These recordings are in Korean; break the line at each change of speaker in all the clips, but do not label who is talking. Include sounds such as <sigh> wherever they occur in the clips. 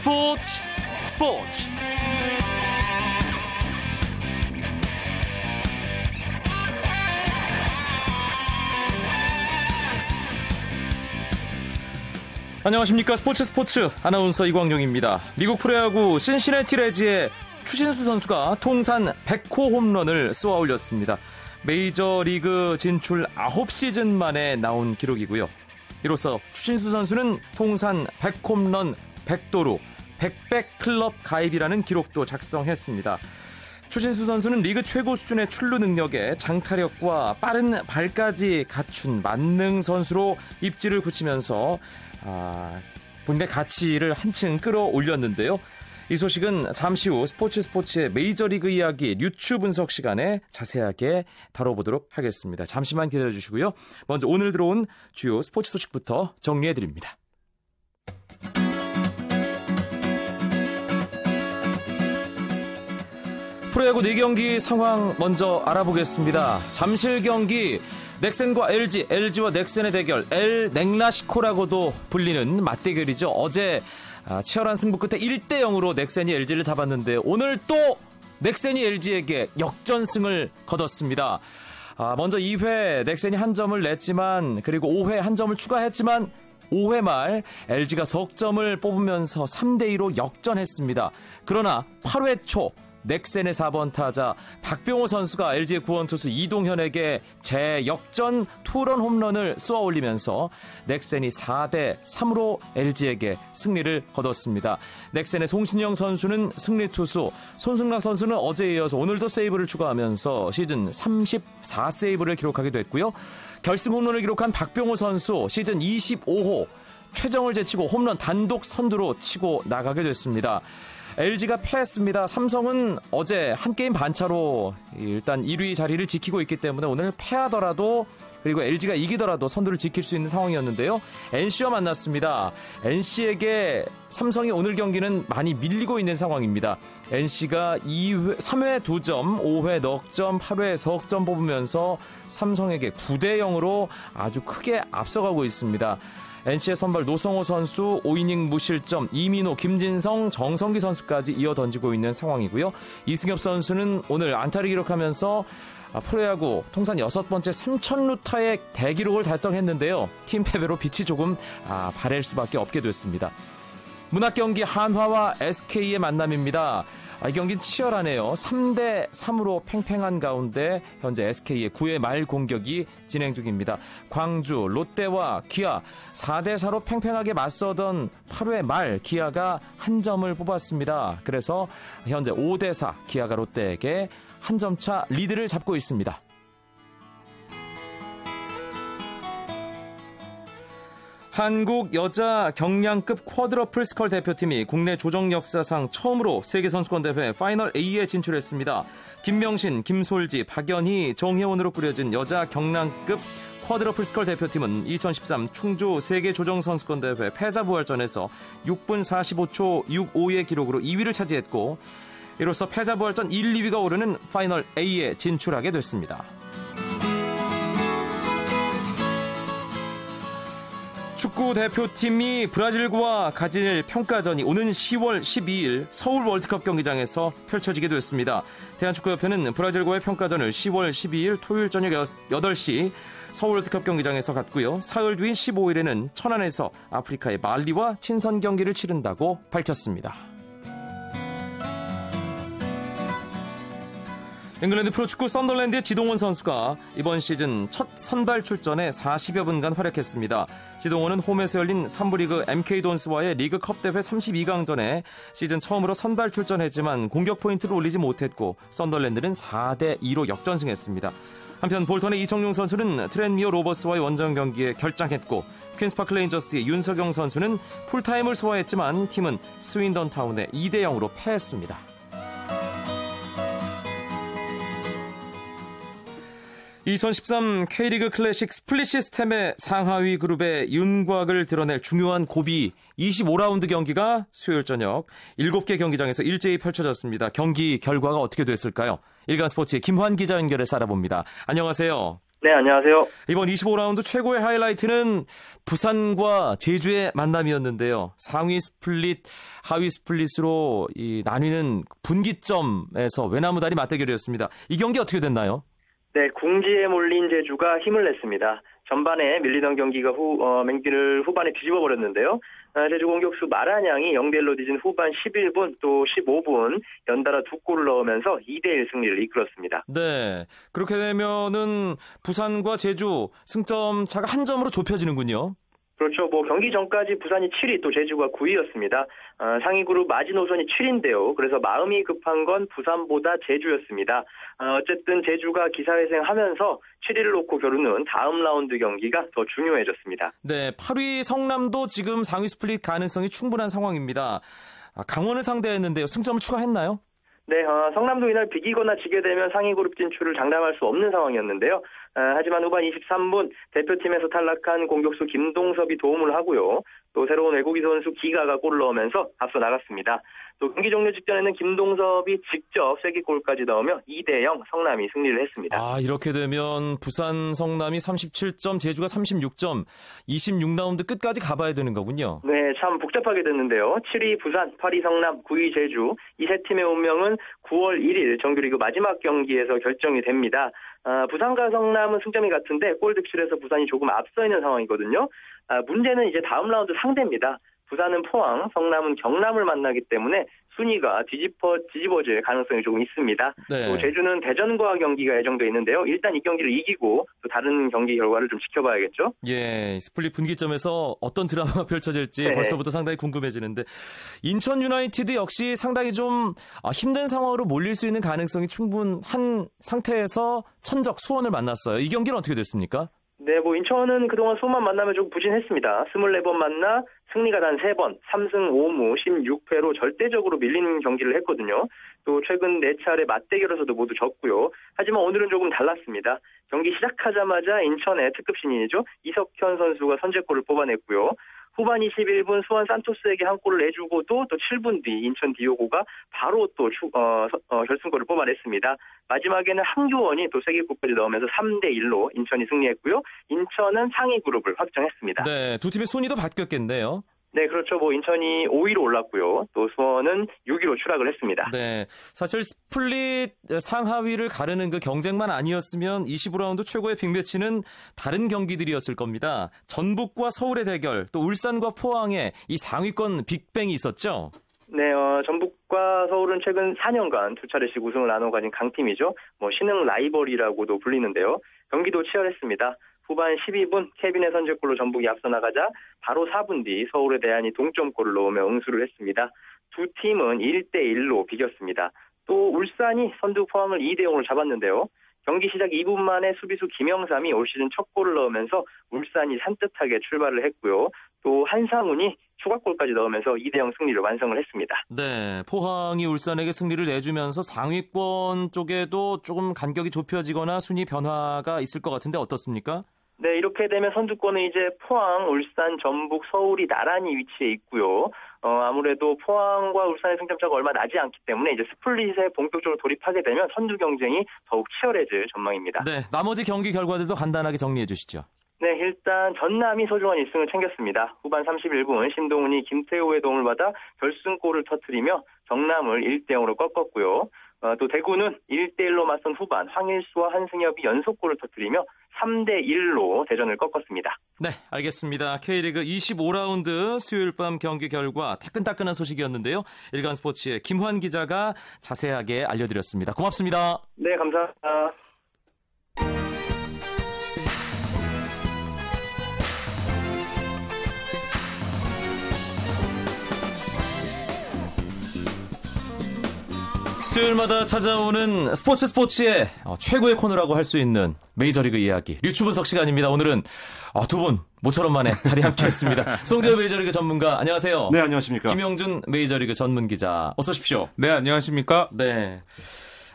스포츠 스포츠 안녕하십니까 스포츠 스포츠 아나운서 이광용입니다. 미국 프로야구 신시내티 레지의 추신수 선수가 통산 100호 홈런을 쏘아 올렸습니다. 메이저리그 진출 9시즌 만에 나온 기록이고요. 이로써 추신수 선수는 통산 100홈런 100도루 100백 클럽 가입이라는 기록도 작성했습니다. 추신수 선수는 리그 최고 수준의 출루 능력에 장타력과 빠른 발까지 갖춘 만능 선수로 입지를 굳히면서 아, 본인의 가치를 한층 끌어올렸는데요. 이 소식은 잠시 후 스포츠 스포츠의 메이저리그 이야기 류추 분석 시간에 자세하게 다뤄보도록 하겠습니다. 잠시만 기다려 주시고요. 먼저 오늘 들어온 주요 스포츠 소식부터 정리해 드립니다. 프로야구 4경기 상황 먼저 알아보겠습니다. 잠실 경기 넥센과 LG, LG와 넥센의 대결, 엘 넥라시코라고도 불리는 맞대결이죠. 어제 아, 치열한 승부 끝에 1대 0으로 넥센이 LG를 잡았는데 오늘 또 넥센이 LG에게 역전승을 거뒀습니다. 아, 먼저 2회 넥센이 한 점을 냈지만 그리고 5회 한 점을 추가했지만 5회 말 LG가 석점을 뽑으면서 3대 2로 역전했습니다. 그러나 8회 초 넥센의 4번 타자 박병호 선수가 LG의 구원 투수 이동현에게 재역전 투런 홈런을 쏘아 올리면서 넥센이 4대 3으로 LG에게 승리를 거뒀습니다. 넥센의 송신영 선수는 승리 투수, 손승락 선수는 어제에 이어서 오늘도 세이브를 추가하면서 시즌 34세이브를 기록하게 됐고요. 결승 홈런을 기록한 박병호 선수 시즌 25호 최정을 제치고 홈런 단독 선두로 치고 나가게 됐습니다. LG가 패했습니다. 삼성은 어제 한 게임 반차로 일단 1위 자리를 지키고 있기 때문에 오늘 패하더라도 그리고 LG가 이기더라도 선두를 지킬 수 있는 상황이었는데요. NC와 만났습니다. NC에게 삼성이 오늘 경기는 많이 밀리고 있는 상황입니다. NC가 2회, 3회 2점, 5회 넉점, 8회 석점 뽑으면서 삼성에게 9대 0으로 아주 크게 앞서가고 있습니다. NC의 선발 노성호 선수 5이닝 무실점, 이민호, 김진성, 정성기 선수까지 이어 던지고 있는 상황이고요. 이승엽 선수는 오늘 안타를 기록하면서 프로야구 통산 여섯 번째 3천루타의 대기록을 달성했는데요. 팀 패배로 빛이 조금 아, 바랄 수밖에 없게 됐습니다. 문학 경기 한화와 SK의 만남입니다. 아, 이 경기는 치열하네요. 3대 3으로 팽팽한 가운데 현재 SK의 9회 말 공격이 진행 중입니다. 광주, 롯데와 기아 4대 4로 팽팽하게 맞서던 8회 말 기아가 한 점을 뽑았습니다. 그래서 현재 5대 4 기아가 롯데에게 한 점 차 리드를 잡고 있습니다. 한국 여자 경량급 쿼드러플 스컬 대표팀이 국내 조정 역사상 처음으로 세계선수권 대회 파이널 A에 진출했습니다. 김명신, 김솔지, 박연희, 정혜원으로 꾸려진 여자 경량급 쿼드러플 스컬 대표팀은 2013 충주 세계 조정 선수권 대회 패자 부활전에서 6분 45초 65의 기록으로 2위를 차지했고 이로써 패자 부활전 1, 2위가 오르는 파이널 A에 진출하게 됐습니다. 축구 대표팀이 브라질과 가질 평가전이 오는 10월 12일 서울 월드컵 경기장에서 펼쳐지게 됐습니다. 대한축구협회는 브라질과의 평가전을 10월 12일 토요일 저녁 8시 서울 월드컵 경기장에서 갖고요. 사흘 뒤인 15일에는 천안에서 아프리카의 말리와 친선 경기를 치른다고 밝혔습니다. 잉글랜드 프로축구 썬더랜드의 지동원 선수가 이번 시즌 첫 선발 출전에 40여 분간 활약했습니다. 지동원은 홈에서 열린 3부 리그 MK 돈스와의 리그컵 대회 32강전에 시즌 처음으로 선발 출전했지만 공격 포인트를 올리지 못했고 썬더랜드는 4대 2로 역전승했습니다. 한편 볼턴의 이청용 선수는 트랜미어 로버스와의 원정 경기에 결장했고 퀸스파크 레인저스의 윤석영 선수는 풀타임을 소화했지만 팀은 스윈던 타운에 2대 0으로 패했습니다. 2013 K리그 클래식 스플릿 시스템의 상하위 그룹의 윤곽을 드러낼 중요한 고비 25라운드 경기가 수요일 저녁 7개 경기장에서 일제히 펼쳐졌습니다. 경기 결과가 어떻게 됐을까요? 일간 스포츠의 김환 기자 연결해 알아봅니다. 안녕하세요.
네, 안녕하세요.
이번 25라운드 최고의 하이라이트는 부산과 제주의 만남이었는데요. 상위 스플릿, 하위 스플릿으로 이 나뉘는 분기점에서 외나무다리 맞대결이었습니다. 이 경기 어떻게 됐나요?
네, 궁지에 몰린 제주가 힘을 냈습니다. 전반에 밀리던 경기가 후, 어, 맹기를 후반에 뒤집어 버렸는데요. 아, 제주 공격수 마란양이 0대1로 뒤진 후반 11분 또 15분 연달아 두 골을 넣으면서 2대1 승리를 이끌었습니다.
네. 그렇게 되면은 부산과 제주 승점 차가 한 점으로 좁혀지는군요.
그렇죠. 뭐 경기 전까지 부산이 7위 또 제주가 9위였습니다. 어, 상위 그룹 마지노선이 7인데요. 그래서 마음이 급한 건 부산보다 제주였습니다. 어, 쨌든 제주가 기사회생하면서 7위를 놓고 겨루는 다음 라운드 경기가 더 중요해졌습니다.
네, 8위 성남도 지금 상위 스플릿 가능성이 충분한 상황입니다. 아, 강원을 상대했는데요. 승점을 추가했나요?
네, 어, 성남도 이날 비기거나 지게 되면 상위 그룹 진출을 장담할 수 없는 상황이었는데요. 어, 하지만 후반 23분 대표팀에서 탈락한 공격수 김동섭이 도움을 하고요. 또 새로운 외국인 선수 기가가 골을 넣으면서 앞서 나갔습니다. 또 경기 종료 직전에는 김동섭이 직접 세기골까지 넣으며 2대 0 성남이 승리를 했습니다.
아, 이렇게 되면 부산 성남이 37점, 제주가 36점, 26라운드 끝까지 가봐야 되는 거군요.
네, 참 복잡하게 됐는데요. 7위 부산, 8위 성남, 9위 제주 이 세 팀의 운명은 9월 1일 정규리그 마지막 경기에서 결정이 됩니다. 아, 부산과 성남은 승점이 같은데 골 득실에서 부산이 조금 앞서 있는 상황이거든요. 아, 문제는 이제 다음 라운드 상대입니다. 부산은 포항, 성남은 경남을 만나기 때문에 순위가 뒤집어 뒤집어질 가능성이 조금 있습니다.
네.
또 제주는 대전과 경기가 예정돼 있는데요. 일단 이 경기를 이기고 또 다른 경기 결과를 좀 지켜봐야겠죠.
예, 스플릿 분기점에서 어떤 드라마가 <laughs> 펼쳐질지
네.
벌써부터 상당히 궁금해지는데 인천 유나이티드 역시 상당히 좀 아, 힘든 상황으로 몰릴 수 있는 가능성이 충분한 상태에서 천적 수원을 만났어요. 이 경기는 어떻게 됐습니까?
네, 뭐 인천은 그동안 수만 만나면 좀 부진했습니다. 24번 만나 승리가 단 3번, 3승 5무 16패로 절대적으로 밀리는 경기를 했거든요. 또 최근 4차례 맞대결에서도 모두 졌고요. 하지만 오늘은 조금 달랐습니다. 경기 시작하자마자 인천의 특급 신인이죠. 이석현 선수가 선제골을 뽑아냈고요. 후반 21분 수원 산토스에게 한 골을 내주고도 또 7분 뒤 인천 디오고가 바로 또 추- 어, 서- 어, 결승골을 뽑아냈습니다. 마지막에는 한교원이 또 쐐기골까지 넣으면서 3대 1로 인천이 승리했고요. 인천은 상위 그룹을 확정했습니다.
네, 두 팀의 순위도 바뀌었겠네요.
네, 그렇죠. 뭐 인천이 5위로 올랐고요. 또 수원은 6위로 추락을 했습니다.
네, 사실 스플릿 상하위를 가르는 그 경쟁만 아니었으면 25라운드 최고의 빅매치는 다른 경기들이었을 겁니다. 전북과 서울의 대결, 또 울산과 포항의 이 상위권 빅뱅이 있었죠.
네, 어, 전북과 서울은 최근 4년간 두 차례씩 우승을 나눠 가진 강팀이죠. 뭐 신흥 라이벌이라고도 불리는데요. 경기도 치열했습니다. 후반 12분 케빈의 선제골로 전북이 앞서 나가자 바로 4분 뒤 서울의 대안이 동점골을 넣으며 응수를 했습니다. 두 팀은 1대 1로 비겼습니다. 또 울산이 선두 포항을 2대 0으로 잡았는데요. 경기 시작 2분 만에 수비수 김영삼이 올 시즌 첫 골을 넣으면서 울산이 산뜻하게 출발을 했고요. 또 한상훈이 추가골까지 넣으면서 2대0 승리를 완성을 했습니다.
네, 포항이 울산에게 승리를 내주면서 상위권 쪽에도 조금 간격이 좁혀지거나 순위 변화가 있을 것 같은데 어떻습니까?
네, 이렇게 되면 선두권은 이제 포항, 울산, 전북, 서울이 나란히 위치해 있고요. 어, 아무래도 포항과 울산의 승점차가 얼마 나지 않기 때문에 이제 스플릿에 본격적으로 돌입하게 되면 선두 경쟁이 더욱 치열해질 전망입니다.
네, 나머지 경기 결과들도 간단하게 정리해 주시죠.
네, 일단 전남이 소중한 1승을 챙겼습니다. 후반 31분 신동훈이 김태호의 도움을 받아 결승골을 터뜨리며 경남을 1대 0으로 꺾었고요. 어, 또 대구는 1대 1로 맞선 후반 황일수와 한승엽이 연속골을 터뜨리며 3대 1로 대전을 꺾었습니다.
네, 알겠습니다. K리그 25라운드 수요일 밤 경기 결과 따끈따끈한 소식이었는데요. 일간 스포츠의 김환 기자가 자세하게 알려드렸습니다. 고맙습니다.
네, 감사합니다.
수요일마다 찾아오는 스포츠 스포츠의 어, 최고의 코너라고 할 수 있는 메이저리그 이야기 류추 분석 시간입니다. 오늘은 어, 두분 모처럼 만에 <laughs> 자리 함께했습니다. 송재호 메이저리그 전문가 안녕하세요.
네, 안녕하십니까.
김영준 메이저리그 전문 기자 어서 오십시오.
네, 안녕하십니까?
네.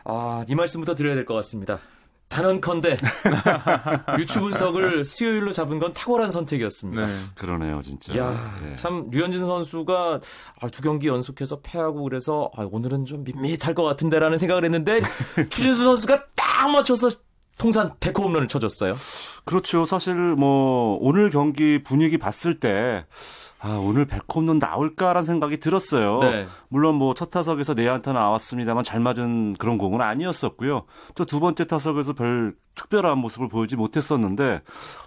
아, 이 말씀부터 드려야 될 것 같습니다. 단언컨대 <laughs> 유추 분석을 수요일로 잡은 건 탁월한 선택이었습니다.
네.
그러네요, 진짜.
야,
예.
참 류현진 선수가 아, 두 경기 연속해서 패하고 그래서 아, 오늘은 좀 밋밋할 것 같은데라는 생각을 했는데 <laughs> 추진수 선수가 딱 맞춰서 통산 100호 홈런을 쳐줬어요.
그렇죠. 사실 뭐 오늘 경기 분위기 봤을 때 아, 오늘 100호 홈런 나올까라는 생각이 들었어요. 네. 물론 뭐 첫 타석에서 내안타 나왔습니다만 잘 맞은 그런 공은 아니었었고요. 또 두 번째 타석에서 별 특별한 모습을 보이지 못했었는데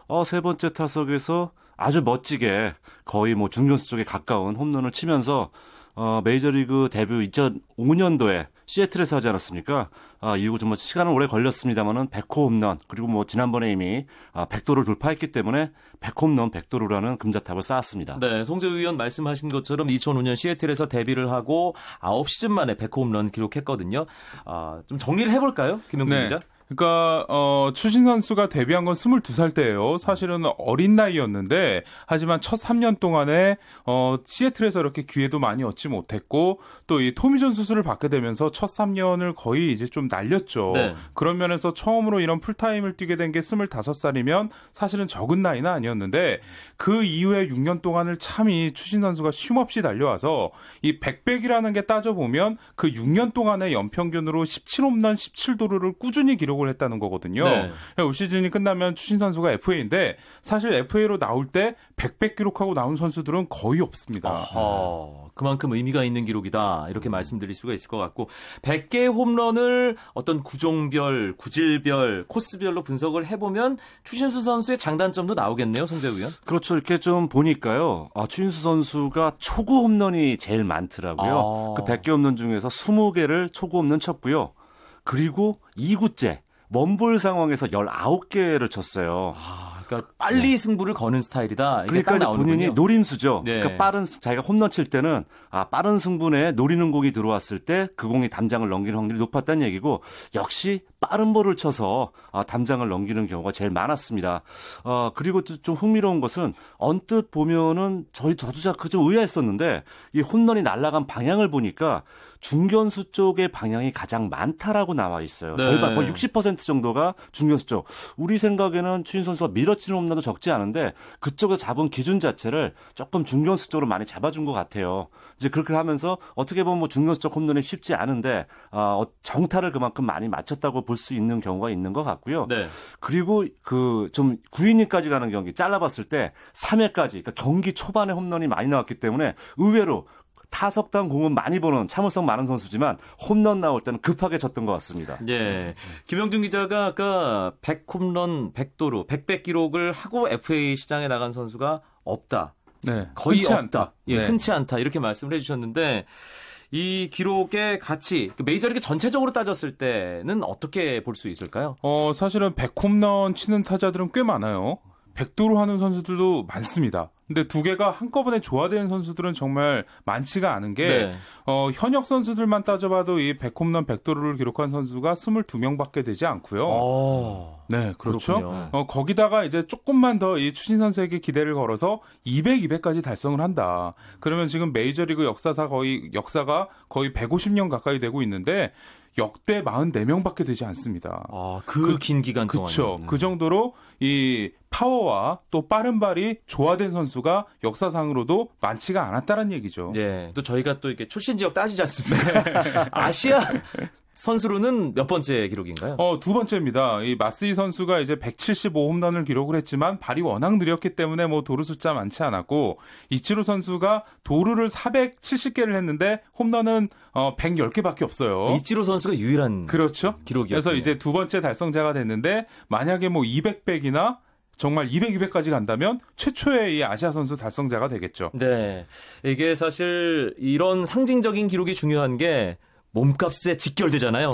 어, 세 번째 타석에서 아주 멋지게 거의 뭐 중견수 쪽에 가까운 홈런을 치면서 어, 메이저리그 데뷔 2005년도에 시애틀에서 하지 않았습니까? 아, 이후 정말 시간은 오래 걸렸습니다만은 100호 홈런 그리고 뭐 지난번에 이미 아, 100도를 돌파했기 때문에 100홈런 100도루라는 금자탑을 쌓았습니다.
네, 송재 의원 말씀하신 것처럼 2005년 시애틀에서 데뷔를 하고 9시즌 만에 100홈런 기록했거든요. 아, 좀 정리를 해볼까요, 김영준 네. 기자?
그러니까 어 추신 선수가 데뷔한 건 22살 때예요. 사실은 어린 나이였는데 하지만 첫 3년 동안에 어 시애틀에서 이렇게 기회도 많이 얻지 못했고 또 이 토미존 수술을 받게 되면서 첫 3년을 거의 이제 좀 날렸죠. 네. 그런 면에서 처음으로 이런 풀타임을 뛰게 된 게 25살이면 사실은 적은 나이는 아니었는데 그 이후에 6년 동안을 참이 추신 선수가 쉼없이 달려와서 이 백백이라는 게 따져 보면 그 6년 동안의 연평균으로 17홈런 17도루를 꾸준히 기록 기록을 했다는 거거든요. 네. 올 시즌이 끝나면 추신 선수가 FA인데 사실 FA로 나올 때 100백 기록하고 나온 선수들은 거의 없습니다.
아하, 그만큼 의미가 있는 기록이다. 이렇게 말씀드릴 수가 있을 것 같고 100개의 홈런을 어떤 구종별, 구질별, 코스별로 분석을 해보면 추신수 선수의 장단점도 나오겠네요. 송재우 의원.
그렇죠. 이렇게 좀 보니까요. 아, 추신수 선수가 초구 홈런이 제일 많더라고요. 아. 그 100개 홈런 중에서 20개를 초구 홈런 쳤고요. 그리고 2구째 먼볼 상황에서 19개를 쳤어요.
아, 그러니까 빨리 네. 승부를 거는 스타일이다.
그러니까 본인이 노림수죠. 네. 그러니까 빠른 자기가 홈런 칠 때는 아, 빠른 승부에 노리는 공이 들어왔을 때 그 공이 담장을 넘기는 확률이 높았다는 얘기고 역시 빠른 볼을 쳐서 아, 담장을 넘기는 경우가 제일 많았습니다. 어, 그리고 좀 흥미로운 것은 언뜻 보면은 저희 저도 좀 의아했었는데 이 홈런이 날아간 방향을 보니까 중견수 쪽의 방향이 가장 많다라고 나와 있어요. 네. 절반 거의 60% 정도가 중견수 쪽. 우리 생각에는 추인 선수가 밀어치는 홈런도 적지 않은데 그쪽에 잡은 기준 자체를 조금 중견수 쪽으로 많이 잡아준 것 같아요. 이제 그렇게 하면서 어떻게 보면 뭐 중견수 쪽 홈런이 쉽지 않은데 어, 정타를 그만큼 많이 맞췄다고 볼 수 있는 경우가 있는 것 같고요. 네. 그리고 그 좀 9이닝까지 가는 경기 잘라봤을 때 3회까지 그러니까 경기 초반에 홈런이 많이 나왔기 때문에 의외로 타석당 공은 많이 보는 참을성 많은 선수지만 홈런 나올 때는 급하게 쳤던 것 같습니다.
예. 김영준 기자가 아까 100 홈런 100도루 100백 기록을 하고 FA 시장에 나간 선수가 없다. 네. 거의 없다. 않다. 예, 네. 흔치 않다. 이렇게 말씀을 해 주셨는데 이 기록의 가치, 그 메이저리그 전체적으로 따졌을 때는 어떻게 볼 수 있을까요?
어, 사실은 100홈런 치는 타자들은 꽤 많아요. 100도로 하는 선수들도 많습니다. 근데 두 개가 한꺼번에 조화되는 선수들은 정말 많지가 않은 게 네. 어, 현역 선수들만 따져봐도 이 100홈런 100도루를 기록한 선수가 22명밖에 되지 않고요. 오. 어. 네, 그렇죠. 어, 거기다가 이제 조금만 더 이 추신 선수에게 기대를 걸어서 200, 200까지 달성을 한다. 그러면 지금 메이저리그 역사사 거의 역사가 거의 150년 가까이 되고 있는데 역대 44명밖에 되지 않습니다.
아, 그긴 그, 기간 동안.
그렇죠. 그 정도로 이 파워와 또 빠른 발이 조화된 선수가 역사상으로도 많지가 않았다는 얘기죠.
네. 또 저희가 또 이렇게 출신 지역 따지지 않습니까? <laughs> 아시아 선수로는 몇 번째 기록인가요?
어, 두 번째입니다. 이 마스이 선수가 이제 175 홈런을 기록을 했지만 발이 워낙 느렸기 때문에 뭐 도루 숫자 많지 않았고 이치로 선수가 도루를 470개를 했는데 홈런은 어, 110개밖에 없어요.
이치로 선수가 유일한
그렇죠.
기록이었
그래서 이제 두 번째 달성자가 됐는데 만약에 뭐 200백이나 정말 200, 200까지 간다면 최초의 이 아시아 선수 달성자가 되겠죠.
네. 이게 사실 이런 상징적인 기록이 중요한 게 몸값에 직결되잖아요.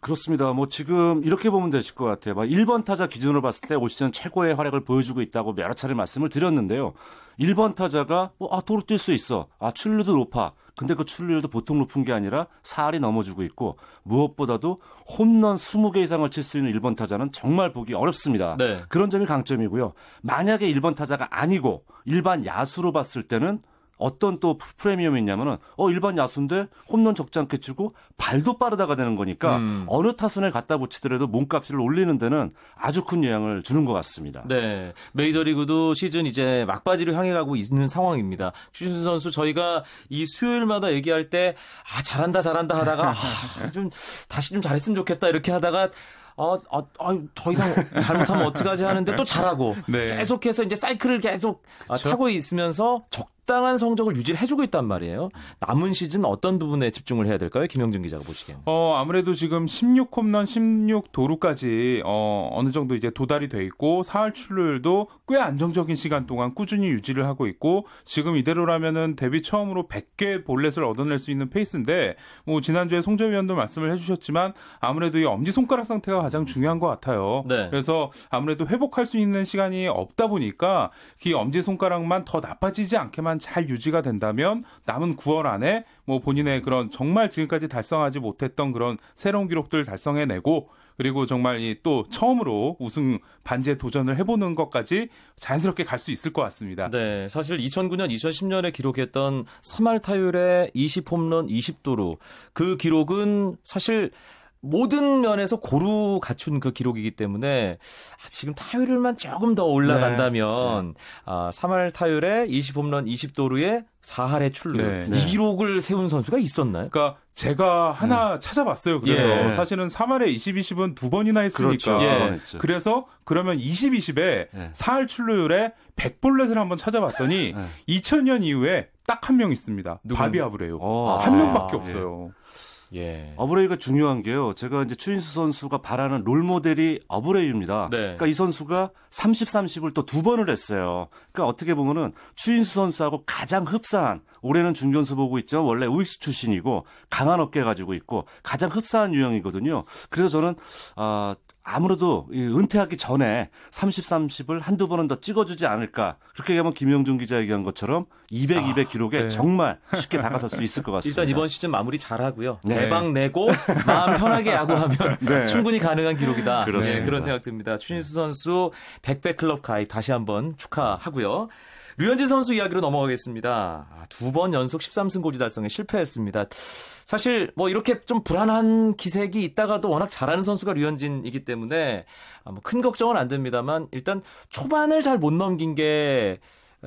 그렇습니다. 뭐 지금 이렇게 보면 되실 것 같아요. 1번 타자 기준으로 봤을 때 올 시즌 최고의 활약을 보여주고 있다고 여러 차례 말씀을 드렸는데요. 1번 타자가 뭐, 아, 도로 뛸 수 있어. 아, 출루도 높아. 근데 그 출루율도 보통 높은 게 아니라 4할이 넘어주고 있고 무엇보다도 홈런 20개 이상을 칠 수 있는 1번 타자는 정말 보기 어렵습니다. 네. 그런 점이 강점이고요. 만약에 1번 타자가 아니고 일반 야수로 봤을 때는 어떤 또 프리미엄이 있냐면은 어 일반 야수인데 홈런 적지 않게 치고 발도 빠르다가 되는 거니까 음. 어느 타순에 갖다 붙이더라도 몸값을 올리는 데는 아주 큰 영향을 주는 것 같습니다.
네. 메이저리그도 시즌 이제 막바지로 향해 가고 있는 상황입니다. 추신수 선수 저희가 이 수요일마다 얘기할 때 아 잘한다 잘한다 하다가 아, <laughs> 좀 다시 좀 잘했으면 좋겠다 이렇게 하다가 어, 어, 어, 더 이상 잘못하면 어떡하지 하는데 또 잘하고 네. 계속해서 이제 사이클을 계속 그쵸? 타고 있으면서 적 적당한 성적을 유지를 해주고 있단 말이에요. 남은 시즌 어떤 부분에 집중을 해야 될까요? 김영준 기자가 보시기엔.
어, 아무래도 지금 16홈런 16 도루까지 어, 어느 정도 이제 도달이 돼 있고 사할 출루율도 꽤 안정적인 시간 동안 꾸준히 유지를 하고 있고 지금 이대로라면은 데뷔 처음으로 100개 볼넷을 얻어낼 수 있는 페이스인데 뭐 지난주에 송재 위원도 말씀을 해주셨지만 아무래도 이 엄지 손가락 상태가 가장 중요한 것 같아요. 네. 그래서 아무래도 회복할 수 있는 시간이 없다 보니까 이 엄지 손가락만 더 나빠지지 않게만 시간만 잘 유지가 된다면 남은 9월 안에 뭐 본인의 그런 정말 지금까지 달성하지 못했던 그런 새로운 기록들 달성해내고 그리고 정말 이 또 처음으로 우승 반지에 도전을 해보는 것까지 자연스럽게 갈 수 있을 것 같습니다.
네, 사실 2009년, 2010년에 기록했던 3할 타율의 20홈런 20도루 그 기록은 사실 모든 면에서 고루 갖춘 그 기록이기 때문에 아, 지금 타율만 조금 더 올라간다면 네. 아, 3할 타율에 20홈런 20도루에 4할의 출루 네. 이 기록을 세운 선수가 있었나요?
그러니까 제가 하나 네. 찾아봤어요. 그래서 예. 사실은 3할에 20, 20은 두 번이나 했으니까. 그렇죠. 예. 그래서 그러면 20, 20에 예. 4할 출루율에 100볼넷을 한번 찾아봤더니 <laughs> 예. 2000년 이후에 딱 한 명 있습니다. 바비 아브레요. 아. 한 명밖에 없어요.
예. 어브레이가 중요한 게요. 제가 이제 추인수 선수가 바라는 롤 모델이 어브레이입니다. 네. 그러니까 이 선수가 30, 30을 또 두 번을 했어요. 그러니까 어떻게 보면은 추인수 선수하고 가장 흡사한 올해는 중견수 보고 있죠. 원래 우익수 출신이고 강한 어깨 가지고 있고 가장 흡사한 유형이거든요. 그래서 저는 어, 아무래도 은퇴하기 전에 30, 30을 한두 번은 더 찍어주지 않을까. 그렇게 얘기하면 김영준 기자 얘기한 것처럼 200, 아, 200 기록에 네. 정말 쉽게 다가설 수 있을 것 같습니다.
일단 이번 시즌 마무리 잘하고요. 네. 대박 내고 마음 편하게 야구하면 <laughs> 네. 충분히 가능한 기록이다. 네, 그런 생각 듭니다. 추신수 선수 100배 클럽 가입 다시 한번 축하하고요. 류현진 선수 이야기로 넘어가겠습니다. 아, 두번 연속 13승 고지 달성에 실패했습니다. 사실 뭐 이렇게 좀 불안한 기색이 있다가도 워낙 잘하는 선수가 류현진이기 때문에 아, 뭐큰 걱정은 안 됩니다만 일단 초반을 잘 못 넘긴 게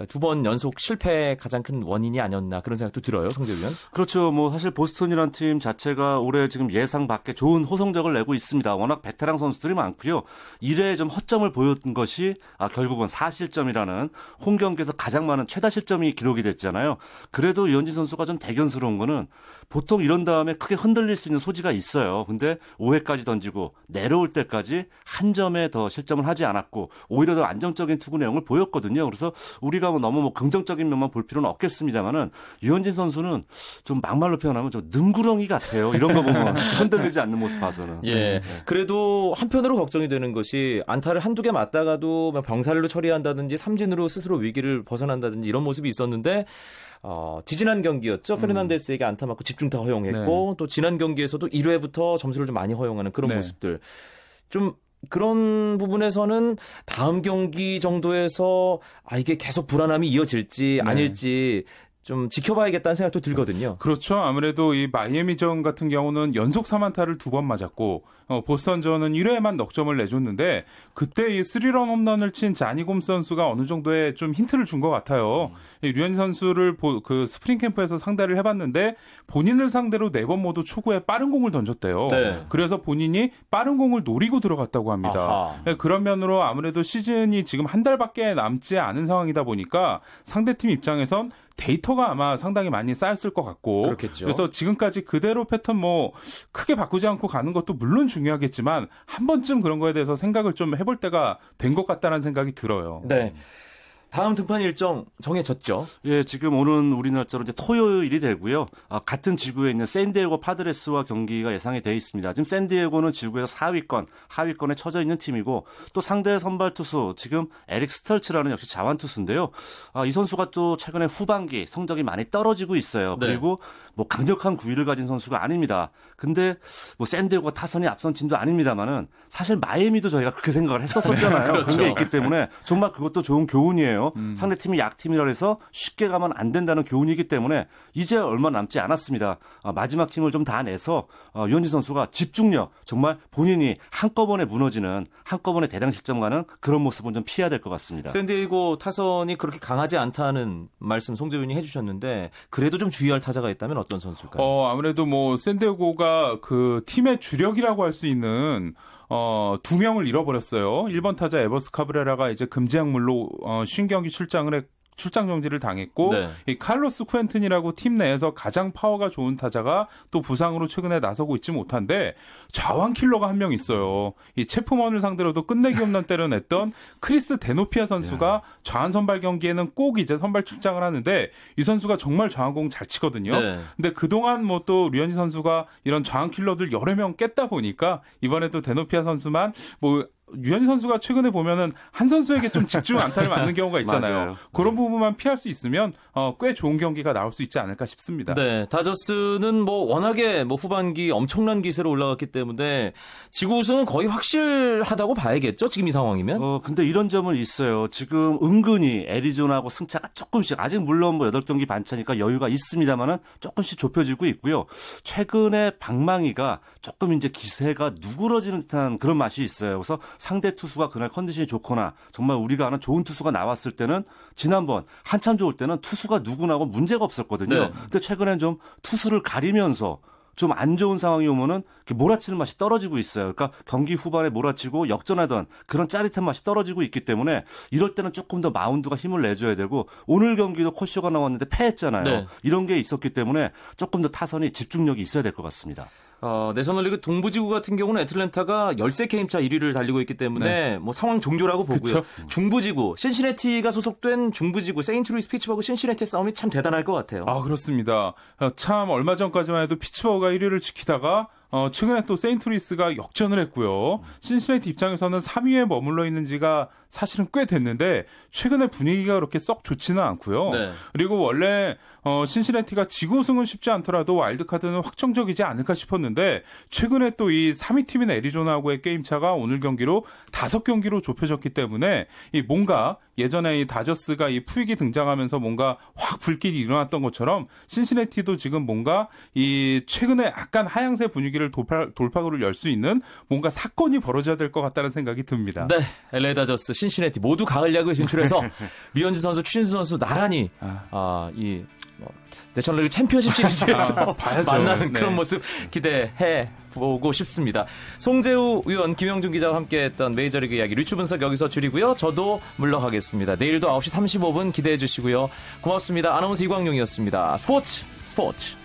두 번 연속 실패의 가장 큰 원인이 아니었나 그런 생각도 들어요, 성재 위원.
그렇죠. 뭐 사실 보스턴이라는 팀 자체가 올해 지금 예상 밖에 좋은 호성적을 내고 있습니다. 워낙 베테랑 선수들이 많고요. 1회에 좀 허점을 보였던 것이 아, 결국은 4실점이라는 홈 경기에서 가장 많은 최다 실점이 기록이 됐잖아요. 그래도 이현진 선수가 좀 대견스러운 거는 보통 이런 다음에 크게 흔들릴 수 있는 소지가 있어요. 근데 5회까지 던지고 내려올 때까지 한 점에 더 실점을 하지 않았고 오히려 더 안정적인 투구 내용을 보였거든요. 그래서 우리가 뭐 너무 뭐 긍정적인 면만 볼 필요는 없겠습니다만은 유현진 선수는 좀 막말로 표현하면 좀 능구렁이 같아요. 이런 거 보면 <laughs> 흔들리지 않는 모습 봐서는.
예. 네. 그래도 한편으로 걱정이 되는 것이 안타를 한두 개 맞다가도 병살로 처리한다든지 삼진으로 스스로 위기를 벗어난다든지 이런 모습이 있었는데 어, 지지난 경기였죠. 음. 페르난데스에게 안타 맞고 집 중타 허용했고 네. 또 지난 경기에서도 1회부터 점수를 좀 많이 허용하는 그런 네. 모습들. 좀 그런 부분에서는 다음 경기 정도에서 아 이게 계속 불안함이 이어질지 네. 아닐지 좀 지켜봐야겠다는 생각도 들거든요.
그렇죠. 아무래도 이 마이애미전 같은 경우는 연속 3안타를 두 번 맞았고 어, 보스턴전은 1회에만 넉점을 내줬는데 그때 이 스리런 홈런을 친 자니 곰스 선수가 어느 정도의 좀 힌트를 준 것 같아요. 음. 류현 선수를 보, 그 스프링 캠프에서 상대를 해봤는데 본인을 상대로 네 번 모두 초구에 빠른 공을 던졌대요. 네. 그래서 본인이 빠른 공을 노리고 들어갔다고 합니다. 네, 그런 면으로 아무래도 시즌이 지금 한 달밖에 남지 않은 상황이다 보니까 상대팀 입장에선 데이터가 아마 상당히 많이 쌓였을 것 같고 그렇겠죠. 그래서 지금까지 그대로 패턴 뭐 크게 바꾸지 않고 가는 것도 물론 중요하겠지만 한 번쯤 그런 거에 대해서 생각을 좀 해볼 때가 된 것 같다는 생각이 들어요.
네. 다음 등판 일정 정해졌죠?
예, 지금 오는 우리 날짜로 이제 토요일이 되고요. 아, 같은 지구에 있는 샌디에고 파드레스와 경기가 예상이 되어 있습니다. 지금 샌디에고는 지구에서 4위권, 하위권에 처져 있는 팀이고 또 상대 선발 투수 지금 에릭 스털츠라는 역시 자완 투수인데요. 아, 이 선수가 또 최근에 후반기 성적이 많이 떨어지고 있어요. 네. 그리고 뭐 강력한 구위를 가진 선수가 아닙니다. 근데 뭐 샌디에고 타선이 앞선 팀도 아닙니다만은 사실 마이애미도 저희가 그렇게 생각을 했었었잖아요. <laughs> 그렇죠. 그런 게 있기 때문에 정말 그것도 좋은 교훈이에요. 거예요. 음. 상대 팀이 약팀이라 해서 쉽게 가면 안 된다는 교훈이기 때문에 이제 얼마 남지 않았습니다. 어, 마지막 팀을 좀 다 내서 어, 유현진 선수가 집중력 정말 본인이 한꺼번에 무너지는 한꺼번에 대량 실점가는 그런 모습은 좀 피해야 될 것 같습니다.
샌디에이고 타선이 그렇게 강하지 않다는 말씀 송재윤이 해주셨는데 그래도 좀 주의할 타자가 있다면 어떤 선수일까요?
어, 아무래도 뭐 샌디에고가 그 팀의 주력이라고 할 수 있는 어, 두 명을 잃어버렸어요. 1번 타자 에버스 카브레라가 이제 금지약물로 어, 신경기 출장을 했 출장 정지를 당했고 네. 이 칼로스 쿠엔튼이라고 팀 내에서 가장 파워가 좋은 타자가 또 부상으로 최근에 나서고 있지 못한데 좌완 킬러가 한 명 있어요. 이 채프먼을 상대로도 끝내기 안타를 냈던 크리스 데노피아 선수가 네. 좌완 선발 경기에는 꼭 이제 선발 출장을 하는데 이 선수가 정말 좌완공 잘 치거든요. 네. 근데 그동안 뭐 또 류현진 선수가 이런 좌완 킬러들 여러 명 깼다 보니까 이번에도 데노피아 선수만 뭐 유현진 선수가 최근에 보면은 한 선수에게 좀 집중 안타를 맞는 <laughs> 경우가 있잖아요. 그런 부분만 피할 수 있으면 어, 꽤 좋은 경기가 나올 수 있지 않을까 싶습니다.
네, 다저스는 뭐 워낙에 뭐 후반기 엄청난 기세로 올라갔기 때문에 지구 우승은 거의 확실하다고 봐야겠죠. 지금 이 상황이면.
어, 근데 이런 점은 있어요. 지금 은근히 애리조나하고 승차가 조금씩 아직 물론 뭐 8경기 반차니까 여유가 있습니다만은 조금씩 좁혀지고 있고요. 최근에 방망이가 조금 이제 기세가 누그러지는 듯한 그런 맛이 있어요. 그래서 상대 투수가 그날 컨디션이 좋거나 정말 우리가 아는 좋은 투수가 나왔을 때는 지난번 한참 좋을 때는 투수가 누구나고 문제가 없었거든요. 네. 근데 최근엔 좀 투수를 가리면서 좀 안 좋은 상황이 오면은 몰아치는 맛이 떨어지고 있어요. 그러니까 경기 후반에 몰아치고 역전하던 그런 짜릿한 맛이 떨어지고 있기 때문에 이럴 때는 조금 더 마운드가 힘을 내줘야 되고 오늘 경기도 커쇼가 나왔는데 패했잖아요. 네. 이런 게 있었기 때문에 조금 더 타선이 집중력이 있어야 될 것 같습니다.
어, 내셔널리그 동부지구 같은 경우는 애틀랜타가 13게임 차 1위를 달리고 있기 때문에 네. 뭐 상황 종료라고 보고요. 그쵸? 중부지구 신시내티가 소속된 중부지구 세인트루이스 피츠버그 신시내티 싸움이 참 대단할 것 같아요.
아 그렇습니다. 어, 참 얼마 전까지만 해도 피츠버그가 1위를 지키다가 어, 최근에 또 세인트루이스가 역전을 했고요. 신시내티 입장에서는 3위에 머물러 있는 지가 사실은 꽤 됐는데 최근에 분위기가 그렇게 썩 좋지는 않고요. 네. 그리고 원래 어, 신시내티가 지구 우승은 쉽지 않더라도 와일드카드는 확정적이지 않을까 싶었는데 최근에 또 이 3위 팀인 애리조나하고의 게임 차가 오늘 경기로 5경기로 좁혀졌기 때문에 이 뭔가 예전에 이 다저스가 이 푸익이 등장하면서 뭔가 확 불길이 일어났던 것처럼 신시내티도 지금 뭔가 이 최근에 약간 하향세 분위기를 돌파, 돌파구를 열 수 있는 뭔가 사건이 벌어져야 될 것 같다는 생각이 듭니다.
네. LA 다저스, 신시내티 모두 가을 야구에 진출해서 <laughs> 류현진 선수, 추신수 선수 나란히 아, 아 이 뭐, 내셔널리그 챔피언십 시리즈에서 아, <laughs> 만나는 네. 그런 모습 기대해 보고 싶습니다. 송재우 의원, 김영준 기자와 함께했던 메이저리그 이야기 류추 분석 여기서 줄이고요. 저도 물러가겠습니다. 내일도 9시 35분 기대해 주시고요. 고맙습니다. 아나운서 이광용이었습니다. 스포츠 스포츠.